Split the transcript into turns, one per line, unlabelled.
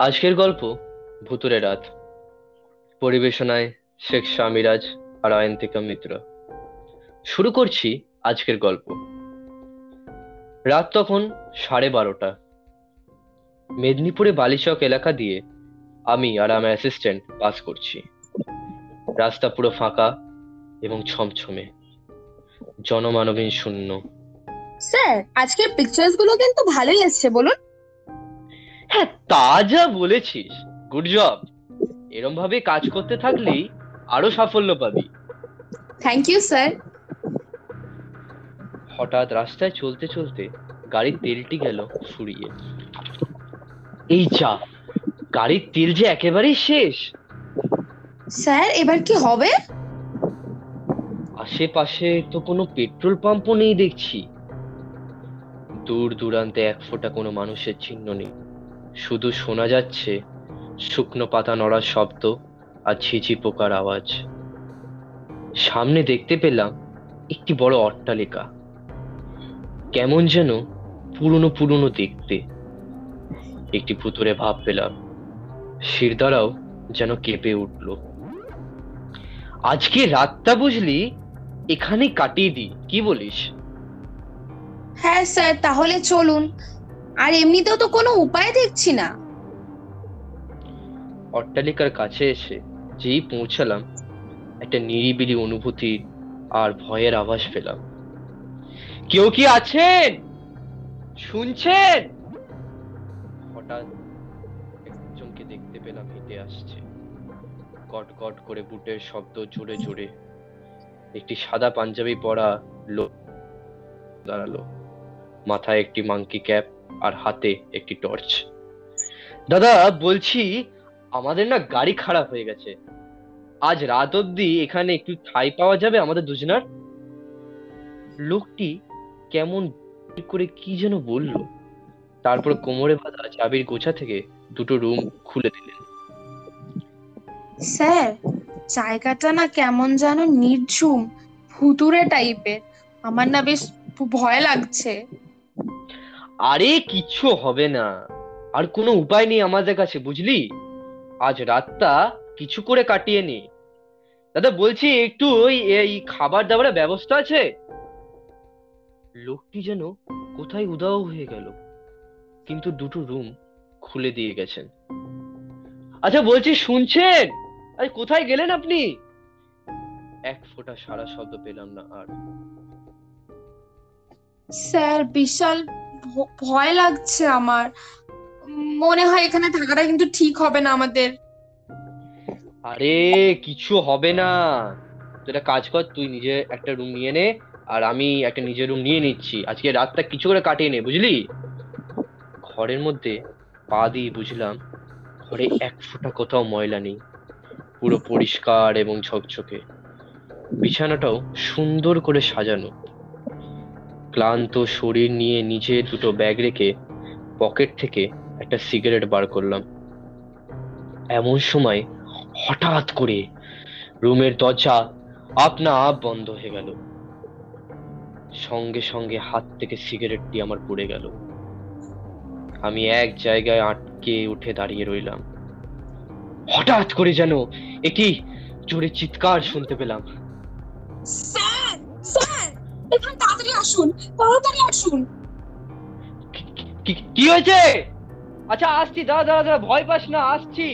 আজকের গল্প ভুতুরে রাত। পরিবেশনায় শেখ শামিরাজ আর অয়ন্তিকা মিত্র। শুরু করছি আজকের গল্প। রাত তখন সাড়ে বারোটা। মেদিনীপুরে বালিচক এলাকা দিয়ে আমি আর আমার অ্যাসিস্ট্যান্ট পাস করছি। রাস্তা পুরো ফাঁকা এবং ছমছমে। জনমানবহীন শূন্য।
স্যার, আজকের পিকচার্সগুলো কিন্তু ভালোই এসছে, বলুন।
হ্যাঁ তা যা বলেছিস গুড জব এরম ভাবে কাজ করতে থাকলেই আরও সাফল্য পাবি।
থ্যাংক ইউ স্যার
হঠাৎ রাস্তায় চলতে চলতে গাড়ির তেলটি গেল ফুরিয়ে। এই যা গাড়ির তেল যে একেবারেই শেষ।
স্যার এবার কি হবে?
আশেপাশে তো কোনো পেট্রোল পাম্পও নেই দেখছি। দূর দূরান্তে এক ফোঁটা কোনো মানুষের চিহ্ন নেই। শুধু শোনা যাচ্ছে শুকনো পাতা নড়ার শব্দ আর ঝিঝি পোকার আওয়াজ। সামনে দেখতে পেলাম একটি বড় অট্টালিকা। কেমন যেন পুরনো পুরনো দেখতে। একটি ভুতুরে ভাব পেলাম। শিরদাঁড়াও যেন কেঁপে উঠল। আজকে রাতটা বুঝলি এখানে কাটিয়ে দি কি বলিস?
হ্যাঁ স্যার, তাহলে চলুন। আর এমনিতেও তো কোনো উপায় দেখছি না।
অট্টালিকার কাছে এসে যেই পৌঁছালাম, একটা নিরিবিলি অনুভূতি আর ভয়ের আভাস পেলাম। কেউ কি আছেন? শুনছেন? হঠাৎ একজনকে দেখতে পেলাম হেঁটে আসছে। কট কট করে বুটের শব্দ জোরে জোরে একটি সাদা পাঞ্জাবি পরা লোক দাঁড়াল। মাথায় একটি মাংকি ক্যাপ আর হাতে একটি টর্চ। দাদা, বলছি আমাদের না গাড়ি খারাপ হয়ে গেছে। আজ রাত অব্দি এখানে একটু ঠাই পাওয়া যাবে আমাদের দুজনার? লোকটি কেমন করে কি যেন বলল। তারপর কোমরে বাঁধা চাবির গোছা থেকে দুটো রুম খুলে দিলেন।
স্যার, জায়গাটা না কেমন যেন নির্ঝুম ভুতুরে টাইপের আমার না বেশ ভয় লাগছে।
আরে কিচ্ছু হবে না। আর কোনো উপায় নেই আমাদের কাছে, বুঝলি? আজ রাতটা কিছু করে কাটিয়ে নি। দাদা, বলছি একটু ওই, এই খাবার দাবারের ব্যবস্থা আছে? লোকটি যেন কোথায় উদাও হয়ে গেল। কিন্তু দুটো রুম খুলে দিয়ে গেছেন। আচ্ছা বলছি শুনছেন? আরে কোথায় গেলেন আপনি? এক ফোঁটা সারা শব্দ পেলাম না আর।
স্যার, বিশাল ভয় লাগছে আমার। মনে হয় এখানে থাকাটা কিন্তু ঠিক হবে না আমাদের।
আরে, কিছু হবে না। তুই একটা কাজ কর, তুই নিজে একটা রুম নিয়ে নে, আর আমি একটা নিজের রুম নিয়ে নিচ্ছি। আজকে রাতটা কিছু করে কাটিয়ে নে, বুঝলি? ঘরের মধ্যে পা দিয়ে বুঝলাম, ঘরে এক ফোঁটা কোথাও ময়লা নেই। পুরো পরিষ্কার এবং ঝকঝকে। বিছানাটাও সুন্দর করে সাজানো। ক্লান্ত শরীর নিয়ে নিচে দুটো ব্যাগ রেখে পকেট থেকে একটা সিগারেট বার করলাম। এমন সময় হঠাৎ করে রুমের দরজা আপনা আপ বন্ধ হয়ে গেল। সঙ্গে সঙ্গে হাত থেকে সিগারেটটি আমার পড়ে গেল। আমি এক জায়গায় আটকে উঠে দাঁড়িয়ে রইলাম। হঠাৎ করে যেন একটি জোরে চিৎকার শুনতে পেলাম।
স্যার স্যার আসুন তাড়াতাড়ি আসুন।
কি- হয়েছে? আচ্ছা আসছি দাঁড়া দাঁড়া দাঁড়া ভয় পাস না আসছি।